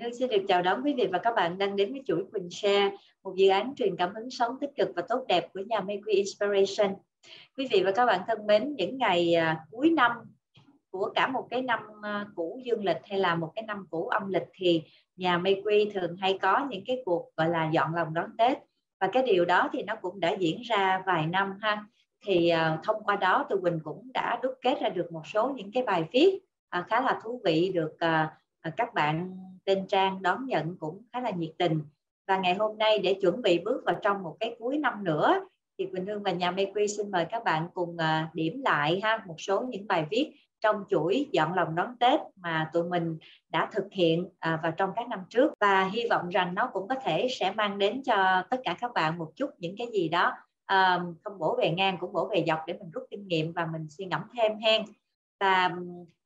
Vâng, Hương xin được chào đón quý vị và các bạn đang đến với chuỗi Quỳnh Share, một dự án truyền cảm hứng sống tích cực và tốt đẹp của nhà Mayque Inspiration. Quý vị và các bạn thân mến, những ngày à, cuối năm của cả một cái năm à, cũ dương lịch hay là một cái năm cũ âm lịch thì nhà Mayque thường hay có những cái cuộc gọi là dọn lòng đón Tết và cái điều đó thì nó cũng đã diễn ra vài năm ha. Thì à, thông qua đó tụi Quỳnh cũng đã đúc kết ra được một số những cái bài viết khá là thú vị được các bạn tên trang đón nhận cũng khá là nhiệt tình. Và ngày hôm nay để chuẩn bị bước vào trong một cái cuối năm nữa, thì Quỳnh Hương và nhà Mê Quy xin mời các bạn cùng à, điểm lại ha, một số những bài viết trong chuỗi dọn lòng đón Tết mà tụi mình đã thực hiện à, vào trong các năm trước. Và hy vọng rằng nó cũng có thể sẽ mang đến cho tất cả các bạn một chút những cái gì đó à, không bổ về ngang, cũng bổ về dọc để mình rút kinh nghiệm và mình suy ngẫm thêm hen. Và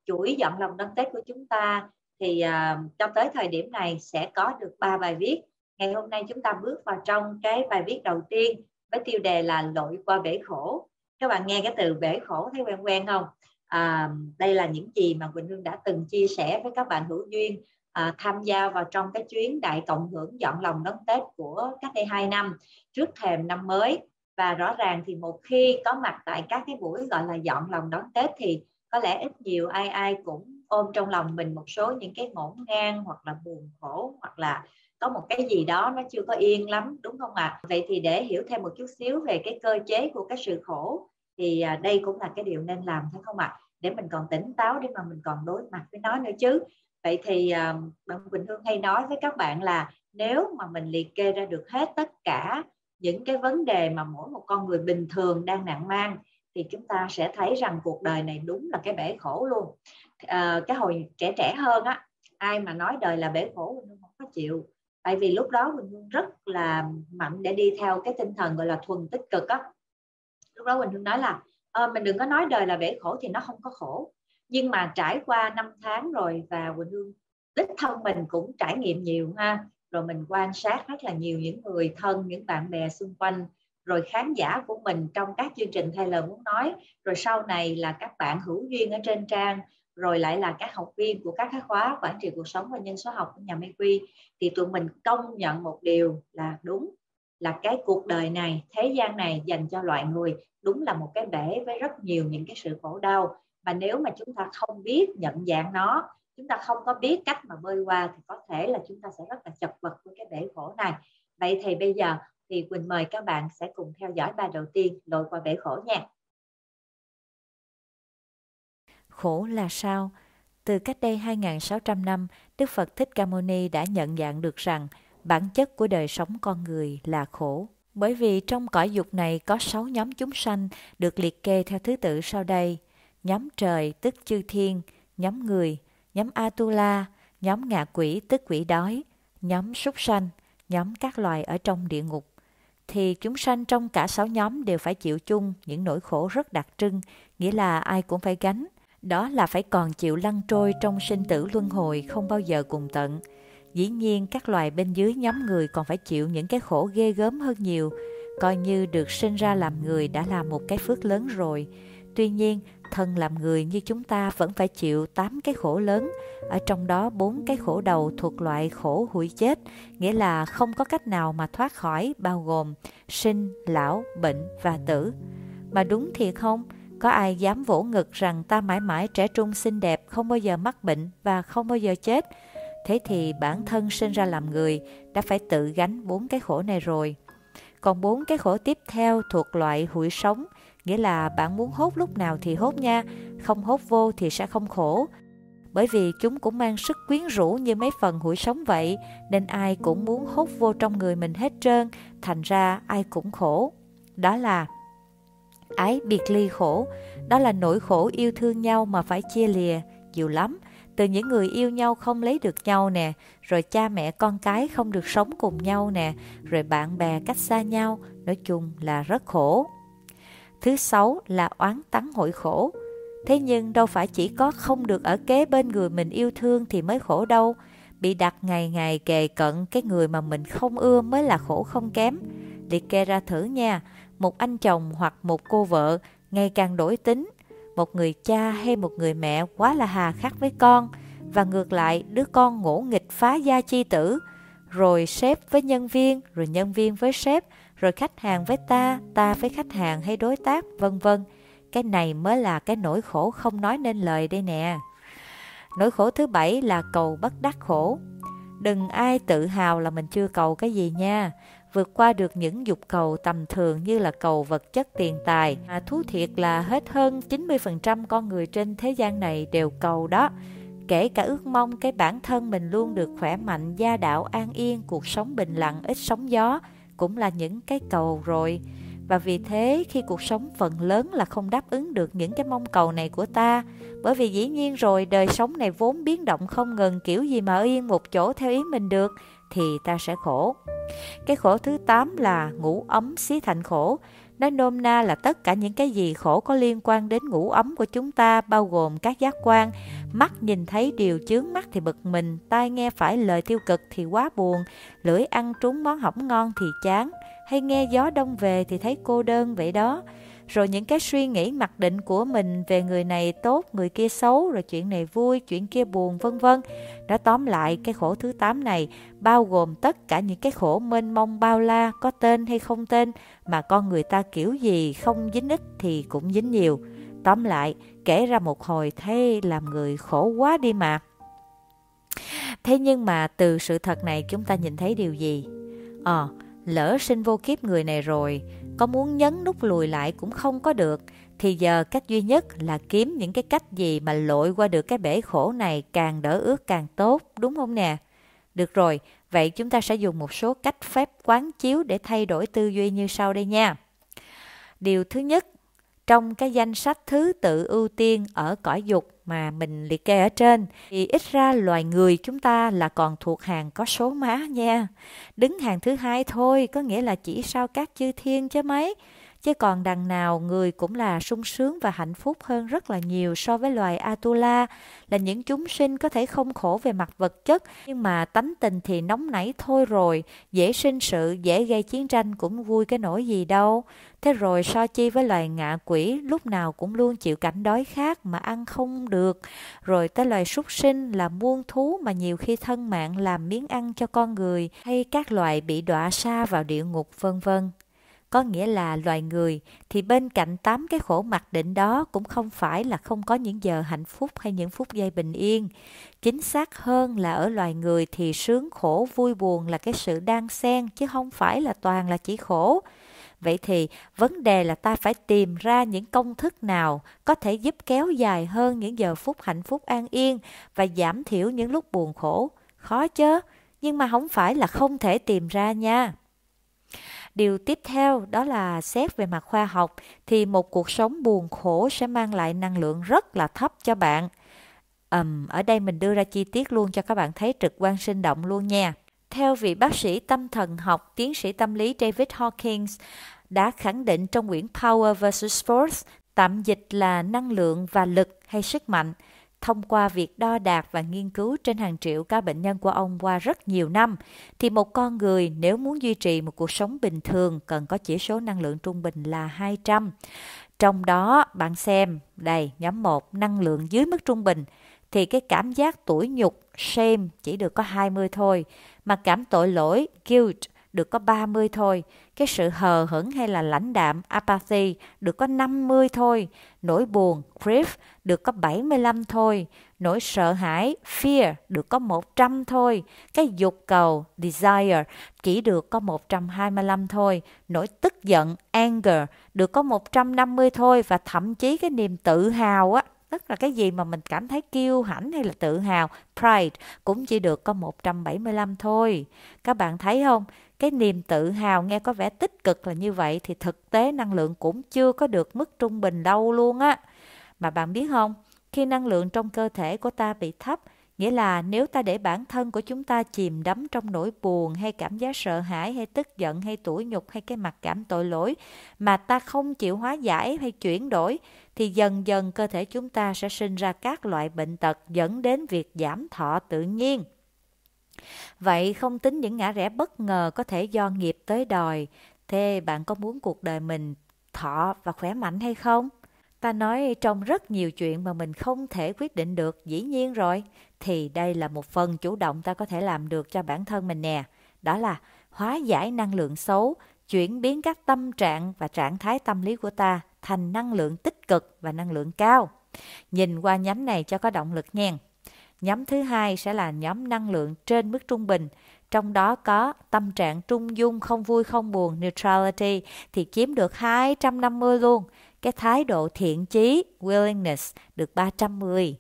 chuỗi dọn lòng đón Tết của chúng ta thì uh, cho tới thời điểm này sẽ có được ba bài viết. Ngày hôm nay chúng ta bước vào trong cái bài viết đầu tiên với tiêu đề là lội qua bể khổ. Các bạn nghe cái từ bể khổ thấy quen quen không? À, đây là những gì mà Quỳnh Hương đã từng chia sẻ với các bạn hữu duyên à, tham gia vào trong cái chuyến đại cộng hưởng dọn lòng đón Tết của cách đây 2 năm trước thềm năm mới. Và rõ ràng thì một khi có mặt tại các cái buổi gọi là dọn lòng đón Tết thì có lẽ ít nhiều ai ai cũng ôm trong lòng mình một số những cái ngổn ngang hoặc là buồn khổ hoặc là có một cái gì đó nó chưa có yên lắm, đúng không ạ à? vậy thì để hiểu thêm một chút xíu về cái cơ chế của cái sự khổ thì à, đây cũng là cái điều nên làm, phải không ạ à? để mình còn tỉnh táo để mà mình còn đối mặt với nó nữa chứ vậy thì à, bạn Quỳnh Hương hay nói với các bạn là nếu mà mình liệt kê ra được hết tất cả những cái vấn đề mà mỗi một con người bình thường đang nặng mang thì chúng ta sẽ thấy rằng cuộc đời này đúng là cái bể khổ luôn. À, cái hồi trẻ trẻ hơn á ai mà nói đời là bể khổ mình không có chịu. Tại vì lúc đó mình rất là mạnh để đi theo cái tinh thần gọi là thuần tích cực á. Lúc đó mình hương nói là à, mình đừng có nói đời là bể khổ thì nó không có khổ. Nhưng mà trải qua năm tháng rồi và Quỳnh Hương đích thân mình cũng trải nghiệm nhiều ha. Rồi mình quan sát rất là nhiều những người thân những bạn bè xung quanh rồi khán giả của mình trong các chương trình thay lời muốn nói. Rồi sau này là các bạn hữu duyên ở trên trang. Rồi lại là các học viên của các khóa quản trị cuộc sống và nhân số học của nhà Quy. Thì tụi mình công nhận một điều là đúng là cái cuộc đời này, thế gian này dành cho loại người đúng là một cái bể với rất nhiều những cái sự khổ đau. Mà nếu mà chúng ta không biết nhận dạng nó, chúng ta không có biết cách mà bơi qua thì có thể là chúng ta sẽ rất là chật vật với cái bể khổ này. Vậy thì bây giờ thì Quỳnh mời các bạn sẽ cùng theo dõi bài đầu tiên lội qua bể khổ nha Khổ là sao? Từ cách đây 2.600 năm, Đức Phật Thích Ca Mâu Ni đã nhận dạng được rằng bản chất của đời sống con người là khổ. Bởi vì trong cõi dục này có sáu nhóm chúng sanh được liệt kê theo thứ tự sau đây. Nhóm trời tức chư thiên, nhóm người, nhóm Atula, nhóm ngạ quỷ tức quỷ đói, nhóm súc sanh, nhóm các loài ở trong địa ngục. Thì chúng sanh trong cả sáu nhóm đều phải chịu chung những nỗi khổ rất đặc trưng, nghĩa là ai cũng phải gánh đó là phải còn chịu lăn trôi trong sinh tử luân hồi không bao giờ cùng tận. Dĩ nhiên các loài bên dưới nhóm người còn phải chịu những cái khổ ghê gớm hơn nhiều, coi như được sinh ra làm người đã là một cái phước lớn rồi. Tuy nhiên, thân làm người như chúng ta vẫn phải chịu 8 cái khổ lớn, ở trong đó bốn cái khổ đầu thuộc loại khổ hủy chết, nghĩa là không có cách nào mà thoát khỏi bao gồm sinh, lão, bệnh và tử. Mà đúng thiệt không? Có ai dám vỗ ngực rằng ta mãi mãi trẻ trung xinh đẹp, không bao giờ mắc bệnh và không bao giờ chết? Thế thì bản thân sinh ra làm người đã phải tự gánh bốn cái khổ này rồi. Còn bốn cái khổ tiếp theo thuộc loại hủy sống, nghĩa là bạn muốn hốt lúc nào thì hốt nha, không hốt vô thì sẽ không khổ. Bởi vì chúng cũng mang sức quyến rũ như mấy phần hủi sống vậy, nên ai cũng muốn hốt vô trong người mình hết trơn, thành ra ai cũng khổ. Đó là ái biệt ly khổ, đó là nỗi khổ yêu thương nhau mà phải chia lìa, nhiều lắm. Từ những người yêu nhau không lấy được nhau nè, rồi cha mẹ con cái không được sống cùng nhau nè, rồi bạn bè cách xa nhau, nói chung là rất khổ. Thứ sáu là oán tắng hội khổ. Thế nhưng đâu phải chỉ có không được ở kế bên người mình yêu thương thì mới khổ đâu. Bị đặt ngày ngày kề cận cái người mà mình không ưa mới là khổ không kém. Liệt kê ra thử nha, một anh chồng hoặc một cô vợ ngày càng đổi tính, một người cha hay một người mẹ quá là hà khắc với con, và ngược lại đứa con ngỗ nghịch phá gia chi tử, rồi sếp với nhân viên, rồi nhân viên với sếp, rồi khách hàng với ta, ta với khách hàng hay đối tác, vân vân. Cái này mới là cái nỗi khổ không nói nên lời đây nè. Nỗi khổ thứ bảy là cầu bất đắc khổ. Đừng ai tự hào là mình chưa cầu cái gì nha. Vượt qua được những dục cầu tầm thường như là cầu vật chất tiền tài. À, thú thiệt là hết hơn 90% con người trên thế gian này đều cầu đó. Kể cả ước mong cái bản thân mình luôn được khỏe mạnh, gia đạo an yên, cuộc sống bình lặng, ít sóng gió cũng là những cái cầu rồi. Và vì thế, khi cuộc sống phần lớn là không đáp ứng được những cái mong cầu này của ta, Bởi vì dĩ nhiên rồi, đời sống này vốn biến động không ngừng, kiểu gì mà yên một chỗ theo ý mình được, Thì ta sẽ khổ Cái khổ thứ 8 là ngủ ấm xí thành khổ Nói nôm na là tất cả những cái gì khổ có liên quan đến ngủ ấm của chúng ta bao gồm các giác quan. Mắt nhìn thấy điều chướng mắt thì bực mình, tai nghe phải lời tiêu cực thì quá buồn, lưỡi ăn trúng món hỏng ngon thì chán, hay nghe gió đông về thì thấy cô đơn vậy đó rồi những cái suy nghĩ mặc định của mình về người này tốt, người kia xấu, rồi chuyện này vui, chuyện kia buồn, vân vân. đã tóm lại cái khổ thứ 8 này bao gồm tất cả những cái khổ mênh mông bao la, có tên hay không tên, mà con người ta kiểu gì không dính ít thì cũng dính nhiều. Tóm lại, kể ra một hồi thấy làm người khổ quá đi mà. Thế nhưng mà từ sự thật này chúng ta nhìn thấy điều gì? Ờ, à, lỡ sinh vô kiếp người này rồi, có muốn nhấn nút lùi lại cũng không có được, thì giờ cách duy nhất là kiếm những cái cách gì mà lội qua được cái bể khổ này càng đỡ ướt càng tốt, đúng không nè? Được rồi, vậy chúng ta sẽ dùng một số cách phép quán chiếu để thay đổi tư duy như sau đây nha. Điều thứ nhất, trong cái danh sách thứ tự ưu tiên ở cõi dục mà mình liệt kê ở trên thì ít ra loài người chúng ta là còn thuộc hàng có số má nha. Đứng hàng thứ hai thôi, có nghĩa là chỉ sau các chư thiên chứ mấy. Chứ còn đằng nào người cũng là sung sướng và hạnh phúc hơn rất là nhiều so với loài Atula, là những chúng sinh có thể không khổ về mặt vật chất, nhưng mà tánh tình thì nóng nảy thôi rồi, dễ sinh sự, dễ gây chiến tranh cũng vui cái nỗi gì đâu. Thế rồi so chi với loài ngạ quỷ lúc nào cũng luôn chịu cảnh đói khát mà ăn không được. Rồi tới loài súc sinh là muôn thú mà nhiều khi thân mạng làm miếng ăn cho con người hay các loài bị đọa xa vào địa ngục vân vân có nghĩa là loài người thì bên cạnh tám cái khổ mặc định đó cũng không phải là không có những giờ hạnh phúc hay những phút giây bình yên. Chính xác hơn là ở loài người thì sướng khổ vui buồn là cái sự đan xen chứ không phải là toàn là chỉ khổ. Vậy thì vấn đề là ta phải tìm ra những công thức nào có thể giúp kéo dài hơn những giờ phút hạnh phúc an yên và giảm thiểu những lúc buồn khổ. Khó chứ, nhưng mà không phải là không thể tìm ra nha. Điều tiếp theo đó là xét về mặt khoa học thì một cuộc sống buồn khổ sẽ mang lại năng lượng rất là thấp cho bạn. Um, ở đây mình đưa ra chi tiết luôn cho các bạn thấy trực quan sinh động luôn nha. Theo vị bác sĩ tâm thần học, tiến sĩ tâm lý David Hawkins đã khẳng định trong quyển Power vs. Force, tạm dịch là năng lượng và lực hay sức mạnh – thông qua việc đo đạc và nghiên cứu trên hàng triệu ca bệnh nhân của ông qua rất nhiều năm, thì một con người nếu muốn duy trì một cuộc sống bình thường cần có chỉ số năng lượng trung bình là 200. Trong đó, bạn xem, đây, nhóm 1, năng lượng dưới mức trung bình, thì cái cảm giác tủi nhục, shame chỉ được có 20 thôi, mà cảm tội lỗi, guilt, được có 30 thôi. Cái sự hờ hững hay là lãnh đạm, apathy, được có 50 thôi. Nỗi buồn, grief, được có 75 thôi. Nỗi sợ hãi, fear, được có 100 thôi. Cái dục cầu, desire, chỉ được có 125 thôi. Nỗi tức giận, anger, được có 150 thôi. Và thậm chí cái niềm tự hào á, tức là cái gì mà mình cảm thấy kiêu hãnh hay là tự hào, pride cũng chỉ được có 175 thôi. Các bạn thấy không? cái niềm tự hào nghe có vẻ tích cực là như vậy thì thực tế năng lượng cũng chưa có được mức trung bình đâu luôn á. Mà bạn biết không, khi năng lượng trong cơ thể của ta bị thấp, nghĩa là nếu ta để bản thân của chúng ta chìm đắm trong nỗi buồn hay cảm giác sợ hãi hay tức giận hay tủi nhục hay cái mặc cảm tội lỗi mà ta không chịu hóa giải hay chuyển đổi thì dần dần cơ thể chúng ta sẽ sinh ra các loại bệnh tật dẫn đến việc giảm thọ tự nhiên. Vậy không tính những ngã rẽ bất ngờ có thể do nghiệp tới đòi, thế bạn có muốn cuộc đời mình thọ và khỏe mạnh hay không? Ta nói trong rất nhiều chuyện mà mình không thể quyết định được, dĩ nhiên rồi, thì đây là một phần chủ động ta có thể làm được cho bản thân mình nè. Đó là hóa giải năng lượng xấu, chuyển biến các tâm trạng và trạng thái tâm lý của ta thành năng lượng tích cực và năng lượng cao. Nhìn qua nhóm này cho có động lực nha. Nhóm thứ hai sẽ là nhóm năng lượng trên mức trung bình, trong đó có tâm trạng trung dung, không vui, không buồn, neutrality thì chiếm được 250 luôn. Cái thái độ thiện chí, willingness được 310.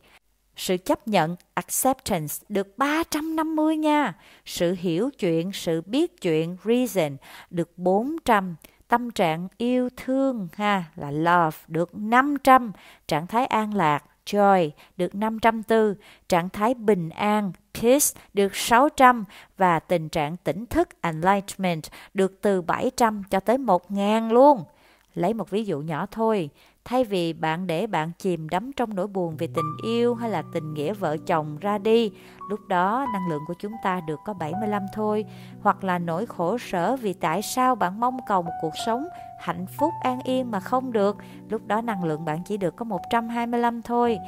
Sự chấp nhận, acceptance được 350 nha. Sự hiểu chuyện, sự biết chuyện, reason được 400 tâm trạng yêu thương ha là love được 500, trạng thái an lạc joy được 504, trạng thái bình an peace được 600 và tình trạng tỉnh thức enlightenment được từ 700 cho tới 1000 luôn. Lấy một ví dụ nhỏ thôi, thay vì bạn để bạn chìm đắm trong nỗi buồn về tình yêu hay là tình nghĩa vợ chồng ra đi, lúc đó năng lượng của chúng ta được có 75 thôi, hoặc là nỗi khổ sở vì tại sao bạn mong cầu một cuộc sống hạnh phúc an yên mà không được, lúc đó năng lượng bạn chỉ được có 125 thôi.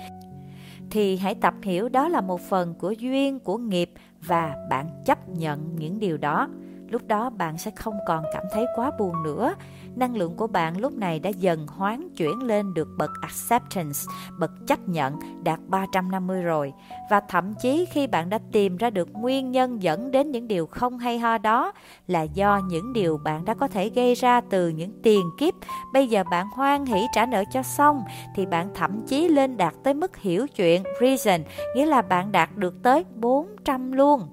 Thì hãy tập hiểu đó là một phần của duyên, của nghiệp và bạn chấp nhận những điều đó. Lúc đó bạn sẽ không còn cảm thấy quá buồn nữa năng lượng của bạn lúc này đã dần hoán chuyển lên được bậc acceptance, bậc chấp nhận đạt 350 rồi. Và thậm chí khi bạn đã tìm ra được nguyên nhân dẫn đến những điều không hay ho đó là do những điều bạn đã có thể gây ra từ những tiền kiếp. Bây giờ bạn hoan hỷ trả nợ cho xong thì bạn thậm chí lên đạt tới mức hiểu chuyện, reason, nghĩa là bạn đạt được tới 400 luôn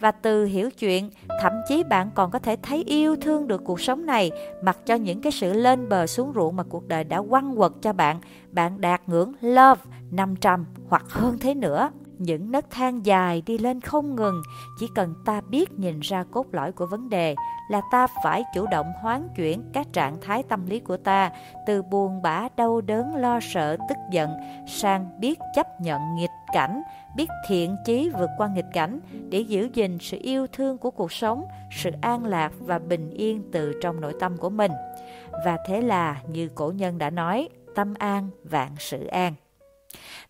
và từ hiểu chuyện, thậm chí bạn còn có thể thấy yêu thương được cuộc sống này mặc cho những cái sự lên bờ xuống ruộng mà cuộc đời đã quăng quật cho bạn. Bạn đạt ngưỡng love 500 hoặc hơn thế nữa. Những nấc thang dài đi lên không ngừng, chỉ cần ta biết nhìn ra cốt lõi của vấn đề là ta phải chủ động hoán chuyển các trạng thái tâm lý của ta từ buồn bã, đau đớn, lo sợ, tức giận sang biết chấp nhận nghịch cảnh, biết thiện chí vượt qua nghịch cảnh để giữ gìn sự yêu thương của cuộc sống, sự an lạc và bình yên từ trong nội tâm của mình. Và thế là như cổ nhân đã nói, tâm an vạn sự an.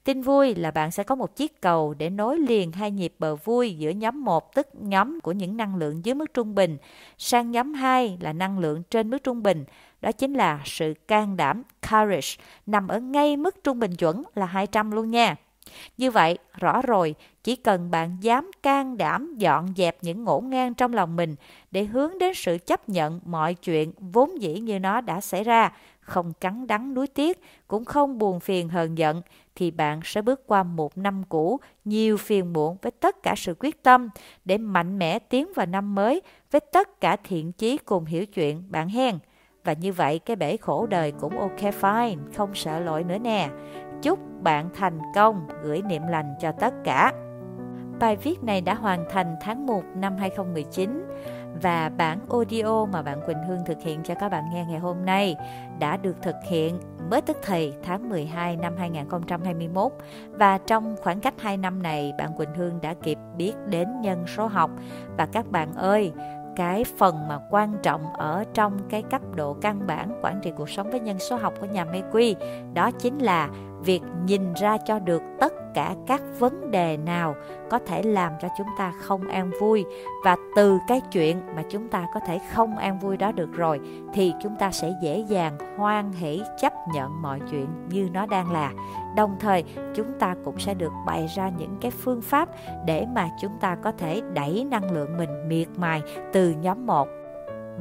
Tin vui là bạn sẽ có một chiếc cầu để nối liền hai nhịp bờ vui giữa nhóm 1 tức nhóm của những năng lượng dưới mức trung bình sang nhóm 2 là năng lượng trên mức trung bình. Đó chính là sự can đảm, courage, nằm ở ngay mức trung bình chuẩn là 200 luôn nha. Như vậy, rõ rồi, chỉ cần bạn dám can đảm dọn dẹp những ngổn ngang trong lòng mình để hướng đến sự chấp nhận mọi chuyện vốn dĩ như nó đã xảy ra, không cắn đắng nuối tiếc, cũng không buồn phiền hờn giận, thì bạn sẽ bước qua một năm cũ nhiều phiền muộn với tất cả sự quyết tâm để mạnh mẽ tiến vào năm mới với tất cả thiện chí cùng hiểu chuyện bạn hen. Và như vậy cái bể khổ đời cũng ok fine, không sợ lỗi nữa nè. Chúc bạn thành công, gửi niệm lành cho tất cả. Bài viết này đã hoàn thành tháng 1 năm 2019 và bản audio mà bạn Quỳnh Hương thực hiện cho các bạn nghe ngày hôm nay đã được thực hiện mới tức thì tháng 12 năm 2021 và trong khoảng cách 2 năm này bạn Quỳnh Hương đã kịp biết đến nhân số học và các bạn ơi cái phần mà quan trọng ở trong cái cấp độ căn bản quản trị cuộc sống với nhân số học của nhà Quy đó chính là việc nhìn ra cho được tất cả các vấn đề nào có thể làm cho chúng ta không an vui. Và từ cái chuyện mà chúng ta có thể không an vui đó được rồi, thì chúng ta sẽ dễ dàng hoan hỷ chấp nhận mọi chuyện như nó đang là. Đồng thời, chúng ta cũng sẽ được bày ra những cái phương pháp để mà chúng ta có thể đẩy năng lượng mình miệt mài từ nhóm 1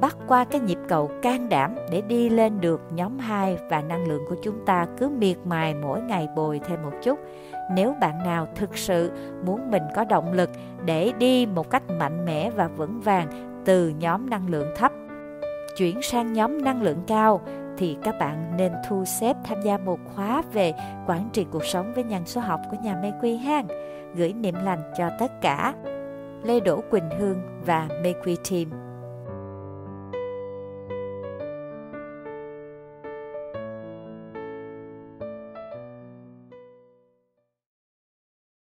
bắt qua cái nhịp cầu can đảm để đi lên được nhóm 2 và năng lượng của chúng ta cứ miệt mài mỗi ngày bồi thêm một chút. Nếu bạn nào thực sự muốn mình có động lực để đi một cách mạnh mẽ và vững vàng từ nhóm năng lượng thấp, chuyển sang nhóm năng lượng cao, thì các bạn nên thu xếp tham gia một khóa về quản trị cuộc sống với nhân số học của nhà Mê Quy Hang. Gửi niệm lành cho tất cả. Lê Đỗ Quỳnh Hương và Mê Quy Team